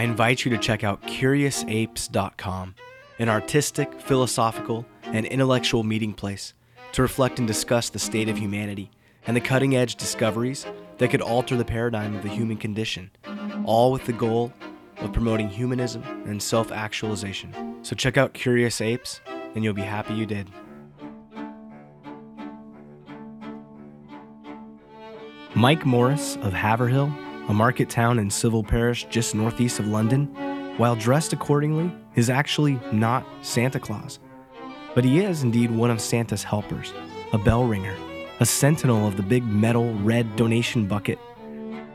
I invite you to check out CuriousApes.com, an artistic, philosophical, and intellectual meeting place to reflect and discuss the state of humanity and the cutting edge discoveries that could alter the paradigm of the human condition, all with the goal of promoting humanism and self actualization. So check out Curious Apes, and you'll be happy you did. Mike Morris of Haverhill, a market town and civil parish just northeast of London, while dressed accordingly, is actually not Santa Claus. But he is indeed one of Santa's helpers, a bell ringer, a sentinel of the big metal red donation bucket.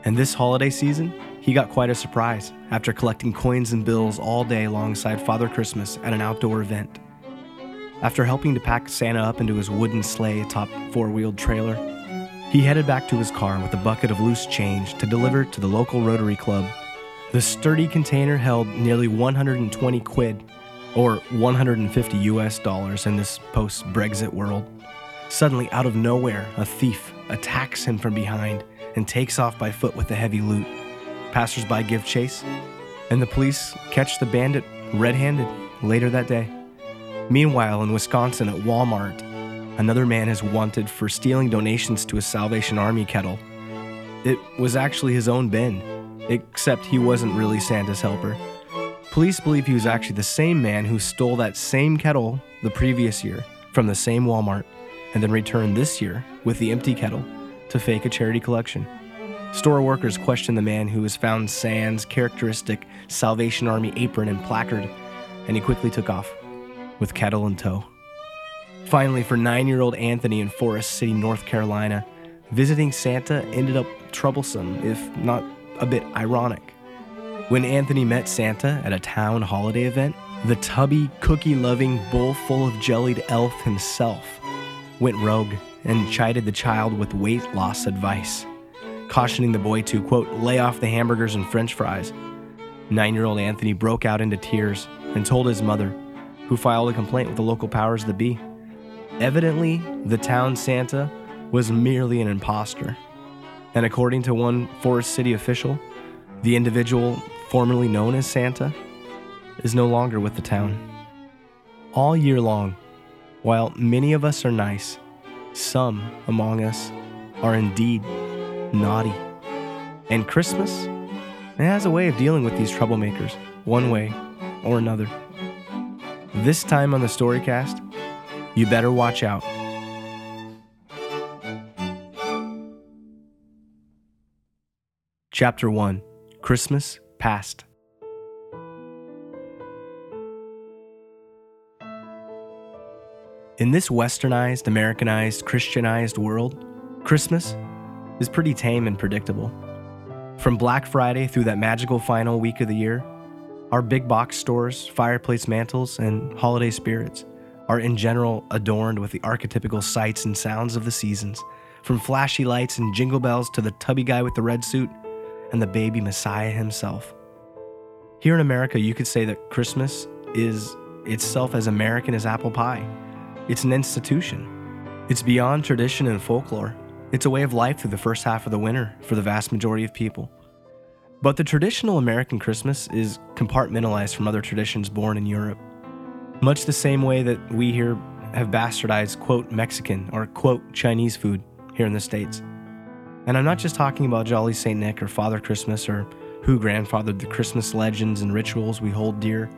And this holiday season, he got quite a surprise after collecting coins and bills all day alongside Father Christmas at an outdoor event. After helping to pack Santa up into his wooden sleigh atop four wheeled trailer, he headed back to his car with a bucket of loose change to deliver to the local Rotary Club. The sturdy container held nearly 120 quid, or 150 US dollars in this post Brexit world. Suddenly, out of nowhere, a thief attacks him from behind and takes off by foot with the heavy loot. Passersby give chase, and the police catch the bandit red handed later that day. Meanwhile, in Wisconsin at Walmart, another man is wanted for stealing donations to a Salvation Army kettle. It was actually his own bin, except he wasn't really Santa's helper. Police believe he was actually the same man who stole that same kettle the previous year from the same Walmart and then returned this year with the empty kettle to fake a charity collection. Store workers questioned the man who was found sans characteristic Salvation Army apron and placard, and he quickly took off with kettle in tow. Finally, for nine year old Anthony in Forest City, North Carolina, visiting Santa ended up troublesome, if not a bit ironic. When Anthony met Santa at a town holiday event, the tubby, cookie loving bowl full of jellied elf himself went rogue and chided the child with weight loss advice, cautioning the boy to, quote, lay off the hamburgers and french fries. Nine year old Anthony broke out into tears and told his mother, who filed a complaint with the local powers that be. Evidently, the town Santa was merely an impostor. And according to one Forest City official, the individual formerly known as Santa is no longer with the town. All year long, while many of us are nice, some among us are indeed naughty. And Christmas has a way of dealing with these troublemakers, one way or another. This time on the Storycast, you better watch out. Chapter 1 Christmas Past. In this westernized, Americanized, Christianized world, Christmas is pretty tame and predictable. From Black Friday through that magical final week of the year, our big box stores, fireplace mantles, and holiday spirits are in general adorned with the archetypical sights and sounds of the seasons, from flashy lights and jingle bells to the tubby guy with the red suit and the baby Messiah himself. Here in America, you could say that Christmas is itself as American as apple pie. It's an institution. It's beyond tradition and folklore. It's a way of life through the first half of the winter for the vast majority of people. But the traditional American Christmas is compartmentalized from other traditions born in Europe. Much the same way that we here have bastardized, quote, Mexican or, quote, Chinese food here in the States. And I'm not just talking about Jolly St. Nick or Father Christmas or who grandfathered the Christmas legends and rituals we hold dear.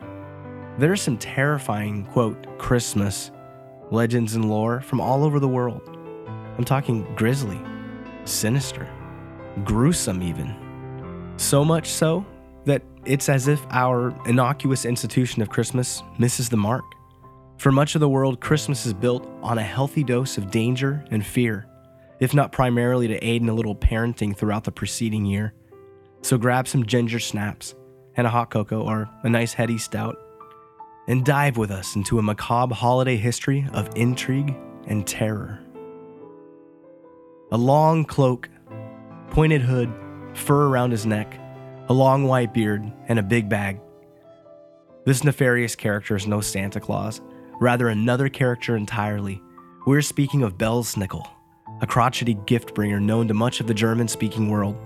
There are some terrifying, quote, Christmas legends and lore from all over the world. I'm talking grisly, sinister, gruesome, even. So much so that it's as if our innocuous institution of Christmas misses the mark. For much of the world, Christmas is built on a healthy dose of danger and fear, if not primarily to aid in a little parenting throughout the preceding year. So grab some ginger snaps and a hot cocoa or a nice heady stout and dive with us into a macabre holiday history of intrigue and terror. A long cloak, pointed hood, fur around his neck, a long white beard, and a big bag. This nefarious character is no Santa Claus, rather, another character entirely. We're speaking of Belsnickel, a crotchety gift bringer known to much of the German speaking world.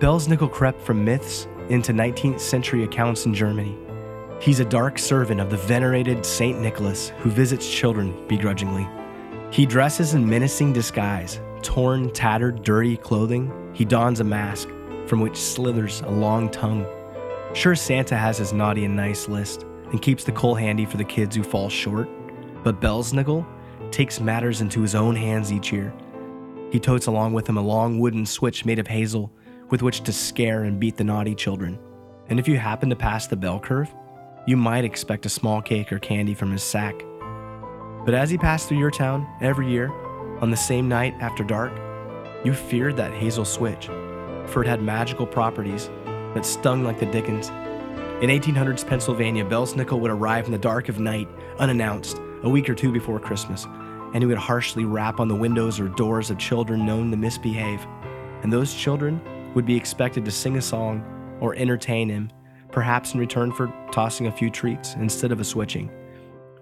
Belsnickel crept from myths into 19th century accounts in Germany. He's a dark servant of the venerated Saint Nicholas who visits children begrudgingly. He dresses in menacing disguise, torn, tattered, dirty clothing. He dons a mask from which slithers a long tongue. Sure, Santa has his naughty and nice list and keeps the coal handy for the kids who fall short, but Belsnickel takes matters into his own hands each year. He totes along with him a long wooden switch made of hazel with which to scare and beat the naughty children. And if you happen to pass the bell curve, you might expect a small cake or candy from his sack. But as he passed through your town every year, on the same night after dark, you feared that hazel switch, had magical properties that stung like the dickens. In 1800s Pennsylvania, Belsnickel would arrive in the dark of night, unannounced, a week or two before Christmas and he would harshly rap on the windows or doors of children known to misbehave. And those children would be expected to sing a song or entertain him, perhaps in return for tossing a few treats instead of a switching.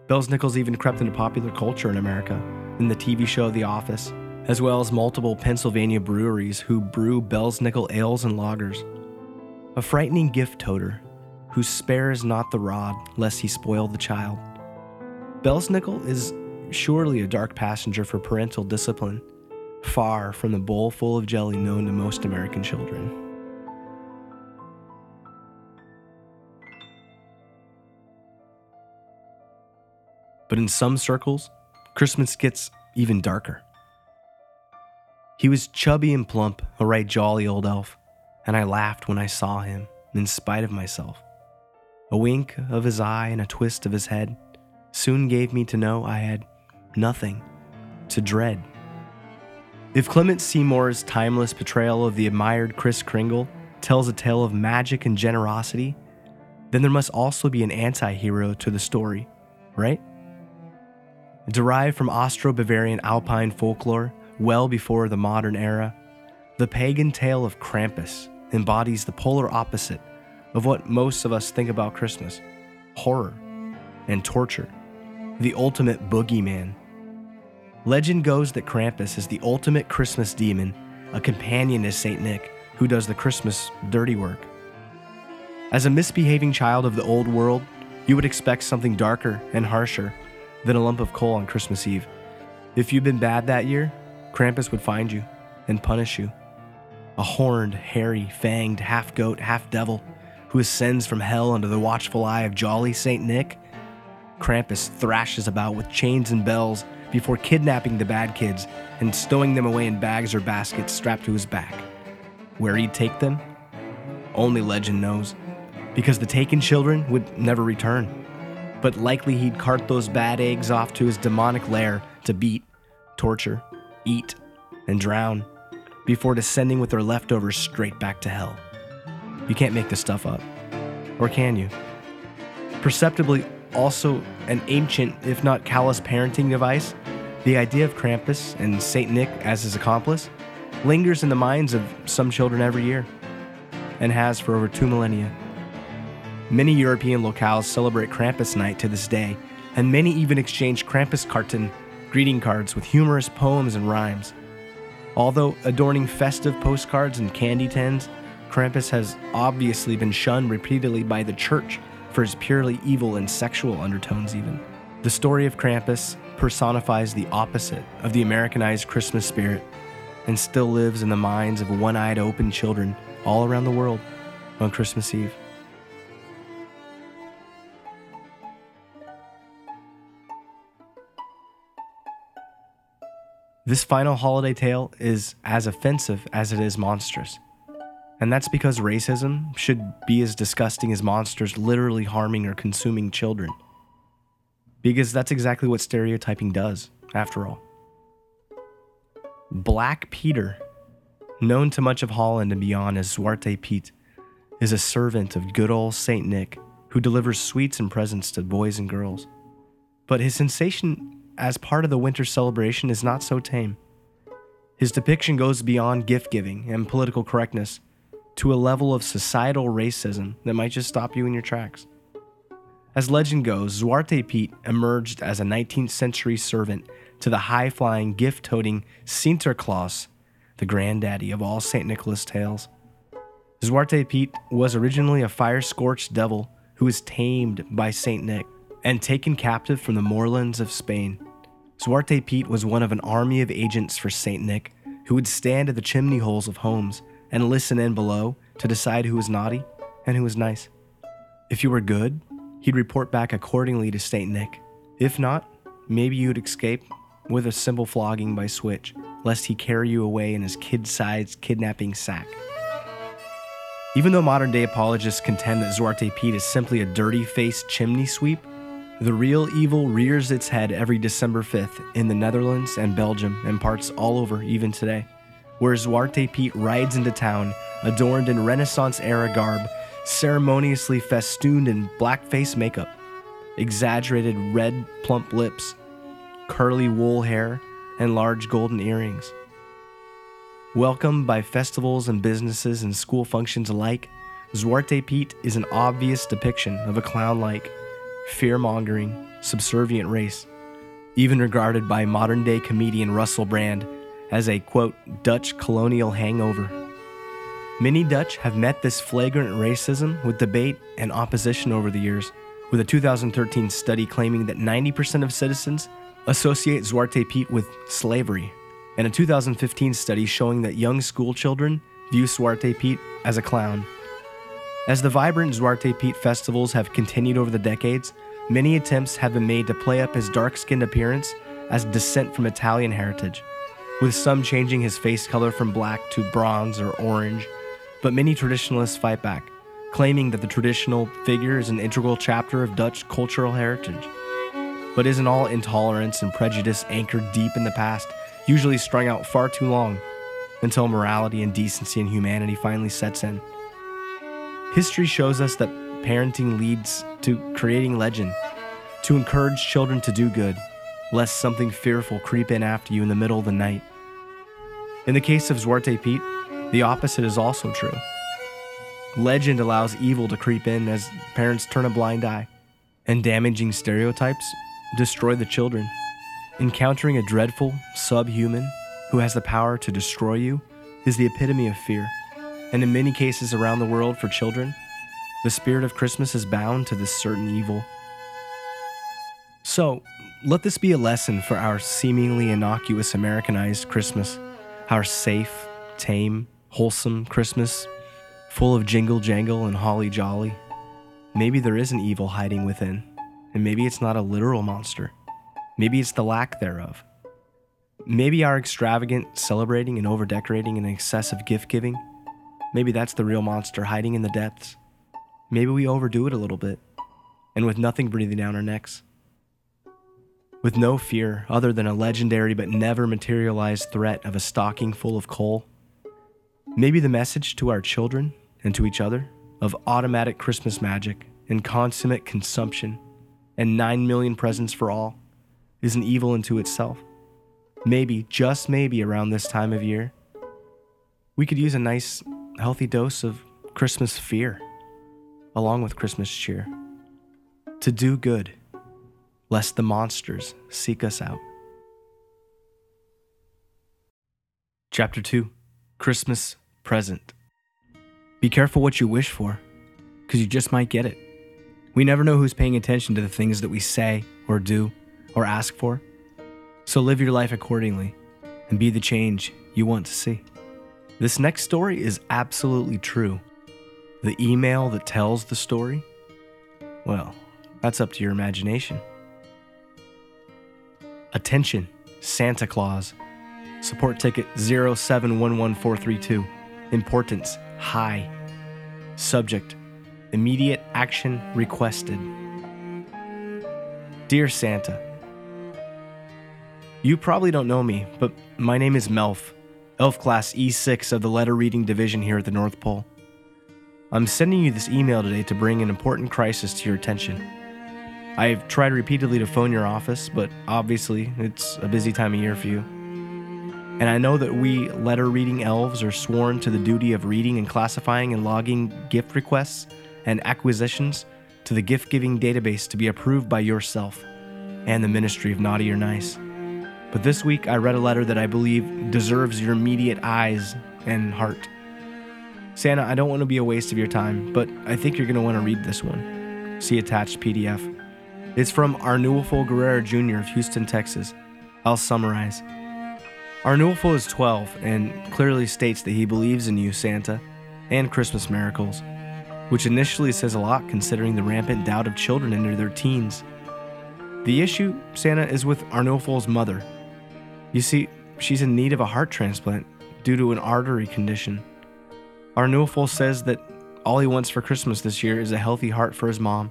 Belsnickels even crept into popular culture in America, in the TV show The Office, as well as multiple Pennsylvania breweries who brew Belsnickel ales and lagers. A frightening gift toter who spares not the rod lest he spoil the child. Belsnickel is surely a dark passenger for parental discipline, far from the bowl full of jelly known to most American children. But in some circles, Christmas gets even darker. He was chubby and plump, a right jolly old elf, and I laughed when I saw him, in spite of myself. A wink of his eye and a twist of his head soon gave me to know I had nothing to dread. If Clement C. Moore's timeless portrayal of the admired Kris Kringle tells a tale of magic and generosity, then there must also be an anti hero to the story, right? Derived from Austro Bavarian Alpine folklore well before the modern era, the pagan tale of Krampus embodies the polar opposite of what most of us think about Christmas horror and torture, the ultimate boogeyman Legend goes that Krampus is the ultimate Christmas demon, a companion to St. Nick, who does the Christmas dirty work. As a misbehaving child of the old world, you would expect something darker and harsher than a lump of coal on Christmas Eve. If you've been bad that year, Krampus would find you and punish you. A horned, hairy, fanged, half goat, half devil who ascends from hell under the watchful eye of jolly St. Nick, Krampus thrashes about with chains and bells before kidnapping the bad kids and stowing them away in bags or baskets strapped to his back. Where he'd take them? Only legend knows, because the taken children would never return. But likely he'd cart those bad eggs off to his demonic lair to beat, torture, eat, and drown before descending with their leftovers straight back to hell. You can't make this stuff up. Or can you? Perceptibly, also an ancient, if not callous, parenting device, the idea of Krampus and St. Nick as his accomplice lingers in the minds of some children every year and has for over two millennia. Many European locales celebrate Krampus Night to this day, and many even exchange Krampuskarten greeting cards with humorous poems and rhymes. Although adorning festive postcards and candy tins, Krampus has obviously been shunned repeatedly by the church for his purely evil and sexual undertones, even. The story of Krampus personifies the opposite of the Americanized Christmas spirit and still lives in the minds of one eyed open children all around the world on Christmas Eve. This final holiday tale is as offensive as it is monstrous. And that's because racism should be as disgusting as monsters literally harming or consuming children. Because that's exactly what stereotyping does, after all. Black Peter, known to much of Holland and beyond as Zwarte Piet, is a servant of good old Saint Nick who delivers sweets and presents to boys and girls. But his sensation as part of the winter celebration is not so tame. His depiction goes beyond gift giving and political correctness to a level of societal racism that might just stop you in your tracks. As legend goes, Zwarte Piet emerged as a 19th century servant to the high flying, gift toting Sinterklaas, the granddaddy of all St. Nicholas tales. Zwarte Piet was originally a fire scorched devil who was tamed by St. Nick and taken captive from the moorlands of Spain. Zwarte Piet was one of an army of agents for St. Nick who would stand at the chimney holes of homes and listen in below to decide who was naughty and who was nice. If you were good, he'd report back accordingly to St. Nick. If not, maybe you'd escape with a simple flogging by switch, lest he carry you away in his kid sized kidnapping sack. Even though modern day apologists contend that Zwarte Piet is simply a dirty faced chimney sweep, the real evil rears its head every December 5th in the Netherlands and Belgium and parts all over even today, where Zwarte Piet rides into town adorned in Renaissance era garb, ceremoniously festooned in blackface makeup, exaggerated red plump lips, curly wool hair, and large golden earrings. Welcomed by festivals and businesses and school functions alike, Zwarte Piet is an obvious depiction of a clown like, fear mongering, subservient race, even regarded by modern day comedian Russell Brand as a quote, Dutch colonial hangover. Many Dutch have met this flagrant racism with debate and opposition over the years, with a 2013 study claiming that 90% of citizens associate Zwarte Piet with slavery, and a 2015 study showing that young school children view Zwarte Piet as a clown. As the vibrant Zwarte Piet festivals have continued over the decades, many attempts have been made to play up his dark skinned appearance as descent from Italian heritage, with some changing his face color from black to bronze or orange. But many traditionalists fight back, claiming that the traditional figure is an integral chapter of Dutch cultural heritage. But isn't all intolerance and prejudice anchored deep in the past, usually strung out far too long, until morality and decency and humanity finally sets in? History shows us that parenting leads to creating legend, to encourage children to do good, lest something fearful creep in after you in the middle of the night. In the case of Zwarte Piet, the opposite is also true. Legend allows evil to creep in as parents turn a blind eye, and damaging stereotypes destroy the children. Encountering a dreadful subhuman who has the power to destroy you is the epitome of fear. And in many cases around the world for children, the spirit of Christmas is bound to this certain evil. So, let this be a lesson for our seemingly innocuous Americanized Christmas, our safe, tame, wholesome Christmas, full of jingle jangle and holly jolly. Maybe there is an evil hiding within, and maybe it's not a literal monster. Maybe it's the lack thereof. Maybe our extravagant celebrating and over decorating and excessive gift giving, maybe that's the real monster hiding in the depths. Maybe we overdo it a little bit, and with nothing breathing down our necks. With no fear other than a legendary but never materialized threat of a stocking full of coal. Maybe the message to our children and to each other of automatic Christmas magic and consummate consumption and 9 million presents for all is an evil unto itself. Maybe, just maybe around this time of year, we could use a nice, healthy dose of Christmas fear along with Christmas cheer. To do good, lest the monsters seek us out. Chapter 2 Christmas Present. Be careful what you wish for, because you just might get it. We never know who's paying attention to the things that we say or do or ask for. So live your life accordingly and be the change you want to see. This next story is absolutely true the email that tells the story? Well, that's up to your imagination. Attention, Santa Claus. Support ticket 0711432. Importance high. Subject Immediate action requested. Dear Santa, You probably don't know me, but my name is Melf, Elf Class E6 of the Letter Reading Division here at the North Pole. I'm sending you this email today to bring an important crisis to your attention. I've tried repeatedly to phone your office, but obviously it's a busy time of year for you. And I know that we letter reading elves are sworn to the duty of reading and classifying and logging gift requests and acquisitions to the gift giving database to be approved by yourself and the Ministry of Naughty or Nice. But this week I read a letter that I believe deserves your immediate eyes and heart. Santa, I don't want to be a waste of your time, but I think you're going to want to read this one. See attached PDF. It's from Arnulfo Guerrero Jr. of Houston, Texas. I'll summarize. Arnulfo is 12 and clearly states that he believes in you, Santa, and Christmas miracles, which initially says a lot considering the rampant doubt of children into their teens. The issue, Santa, is with Arnulfo's mother. You see, she's in need of a heart transplant due to an artery condition. Our Arnulfo says that all he wants for Christmas this year is a healthy heart for his mom.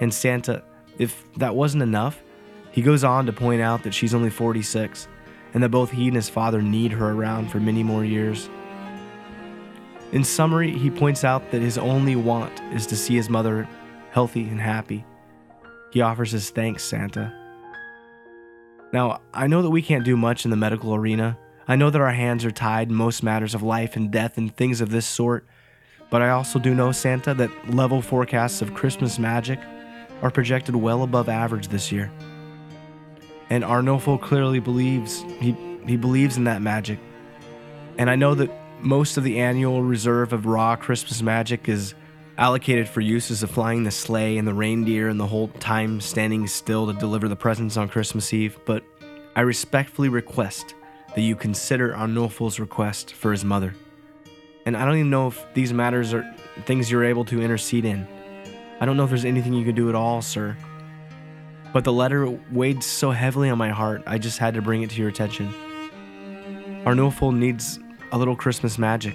And Santa, if that wasn't enough, he goes on to point out that she's only 46 and that both he and his father need her around for many more years. In summary, he points out that his only want is to see his mother healthy and happy. He offers his thanks, Santa. Now, I know that we can't do much in the medical arena, I know that our hands are tied in most matters of life and death and things of this sort, but I also do know, Santa, that level forecasts of Christmas magic are projected well above average this year. And Arnulfo clearly believes he, he believes in that magic. And I know that most of the annual reserve of raw Christmas magic is allocated for uses of flying the sleigh and the reindeer and the whole time standing still to deliver the presents on Christmas Eve, but I respectfully request that you consider Arnulfo's request for his mother. And I don't even know if these matters are things you're able to intercede in. I don't know if there's anything you can do at all, sir. But the letter weighed so heavily on my heart, I just had to bring it to your attention. Arnulfo needs a little Christmas magic.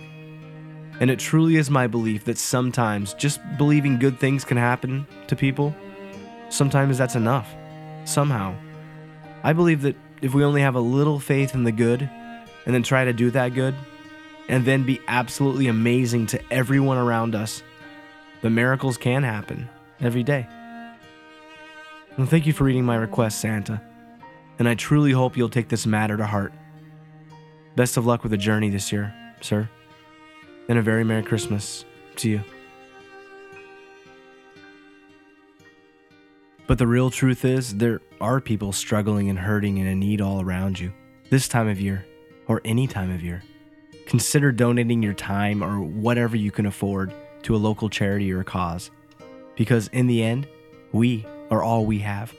And it truly is my belief that sometimes just believing good things can happen to people, sometimes that's enough. Somehow. I believe that if we only have a little faith in the good and then try to do that good and then be absolutely amazing to everyone around us, the miracles can happen every day. And thank you for reading my request, Santa. And I truly hope you'll take this matter to heart. Best of luck with the journey this year, sir. And a very Merry Christmas to you. But the real truth is, there are people struggling and hurting and in need all around you, this time of year, or any time of year. Consider donating your time or whatever you can afford to a local charity or cause, because in the end, we are all we have.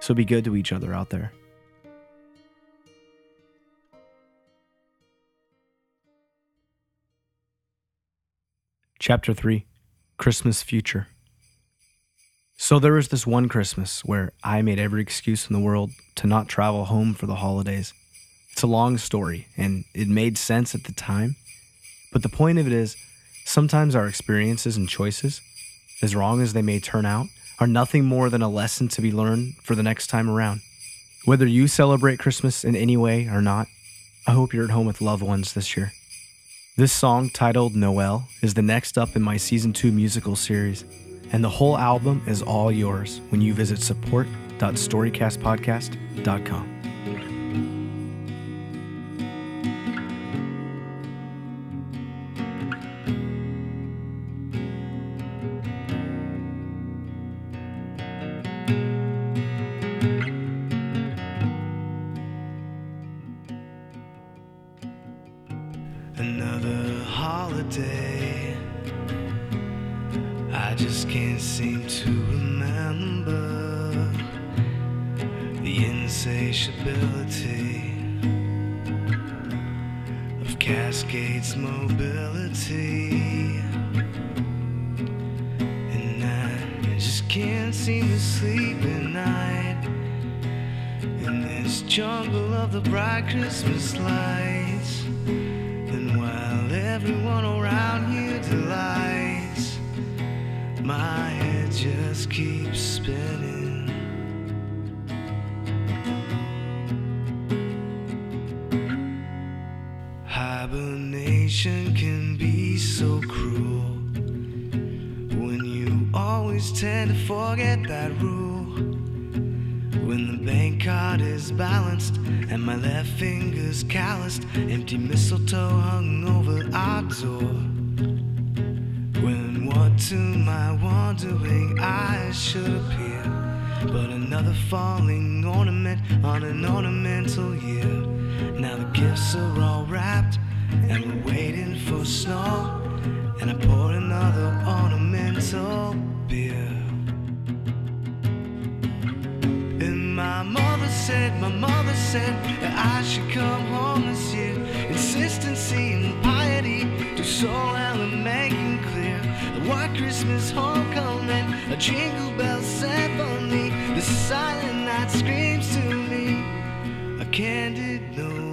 So be good to each other out there. Chapter 3 Christmas Future so there was this one Christmas where I made every excuse in the world to not travel home for the holidays. It's a long story, and it made sense at the time. But the point of it is, sometimes our experiences and choices, as wrong as they may turn out, are nothing more than a lesson to be learned for the next time around. Whether you celebrate Christmas in any way or not, I hope you're at home with loved ones this year. This song, titled Noel, is the next up in my season 2 musical series and the whole album is all yours when you visit support.storycastpodcast.com. Another mobility. And I just can't seem to sleep at night in this jungle of the bright Christmas lights. Hibernation can be so cruel when you always tend to forget that rule. When the bank card is balanced and my left finger's calloused, empty mistletoe hung over our door When what to my wandering eyes should appear but another falling ornament on an ornamental year. Now the gifts are all wrapped snow. And I pour another ornamental beer. And my mother said, my mother said that I should come home this year. Insistency and piety do so well and making clear. A white Christmas homecoming, a jingle bell symphony. The silent night screams to me, a candid Noel.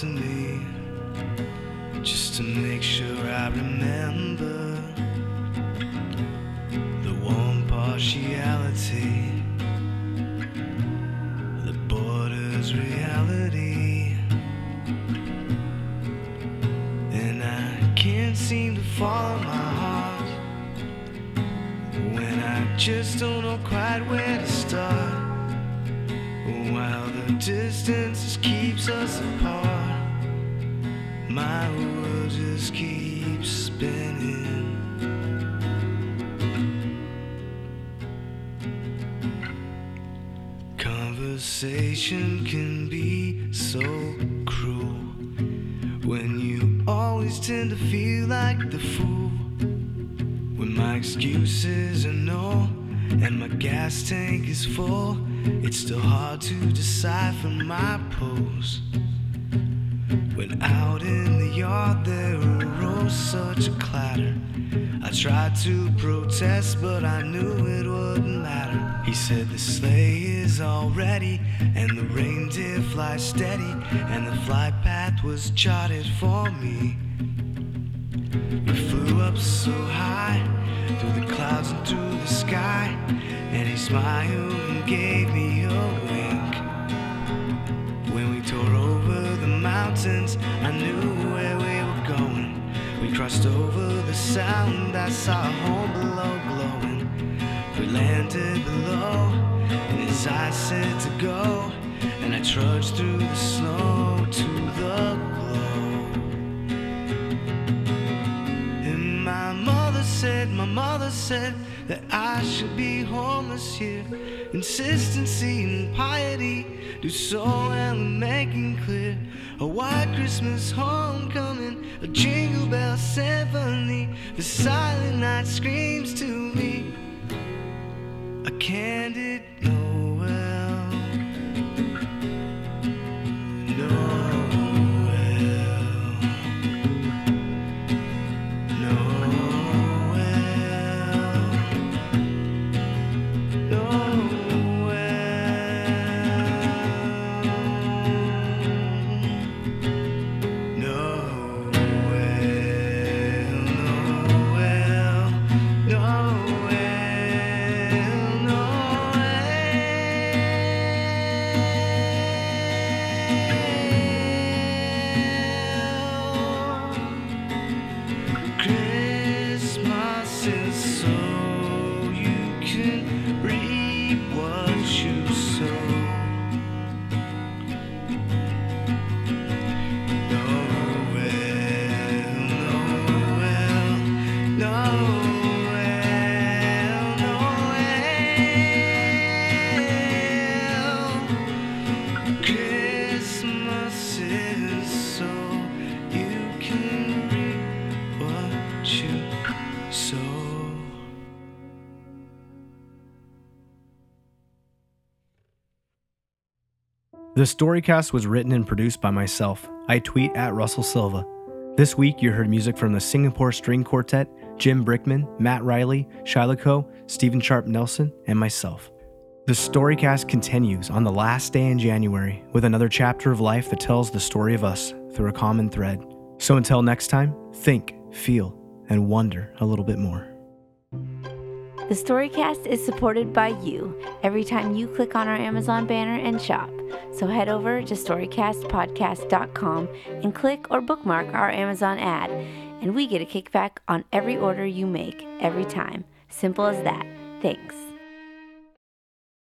To me just to make sure I remember the warm partiality that borders reality. And I can't seem to follow my heart when I just don't know quite where to start. While the distance keeps us apart, my world just keeps spinning. Conversation can be so cruel when you always tend to feel like the fool. When my excuses are no and my gas tank is full, it's still hard to decipher my pose. When out in the yard there arose such a clatter, I tried to protest, but I knew it wouldn't matter. He said the sleigh is all ready, and the reindeer fly steady, and the flight path was charted for me. We flew up so high, through the clouds and through the sky, and he smiled and gave me a wink. When we tore over the mountains, I knew where we were going. We crossed over the sound, I saw a home below glowing. We landed below, and his eyes said to go, and I trudged through the snow to the glow. Said, my mother said that I should be home this year. Insistency and piety do so well in making clear. A white Christmas homecoming, a jingle bell symphony. The silent night screams to me, a candid The Storycast was written and produced by myself. I tweet at Russell Silva. This week, you heard music from the Singapore String Quartet, Jim Brickman, Matt Riley, Shiluco Steven Sharp Nelson, and myself. The Storycast continues on the last day in January with another chapter of life that tells the story of us through a common thread. So until next time, think, feel, and wonder a little bit more. The Storycast is supported by you every time you click on our Amazon banner and shop. So head over to storycastpodcast.com and click or bookmark our Amazon ad, and we get a kickback on every order you make every time. Simple as that. Thanks.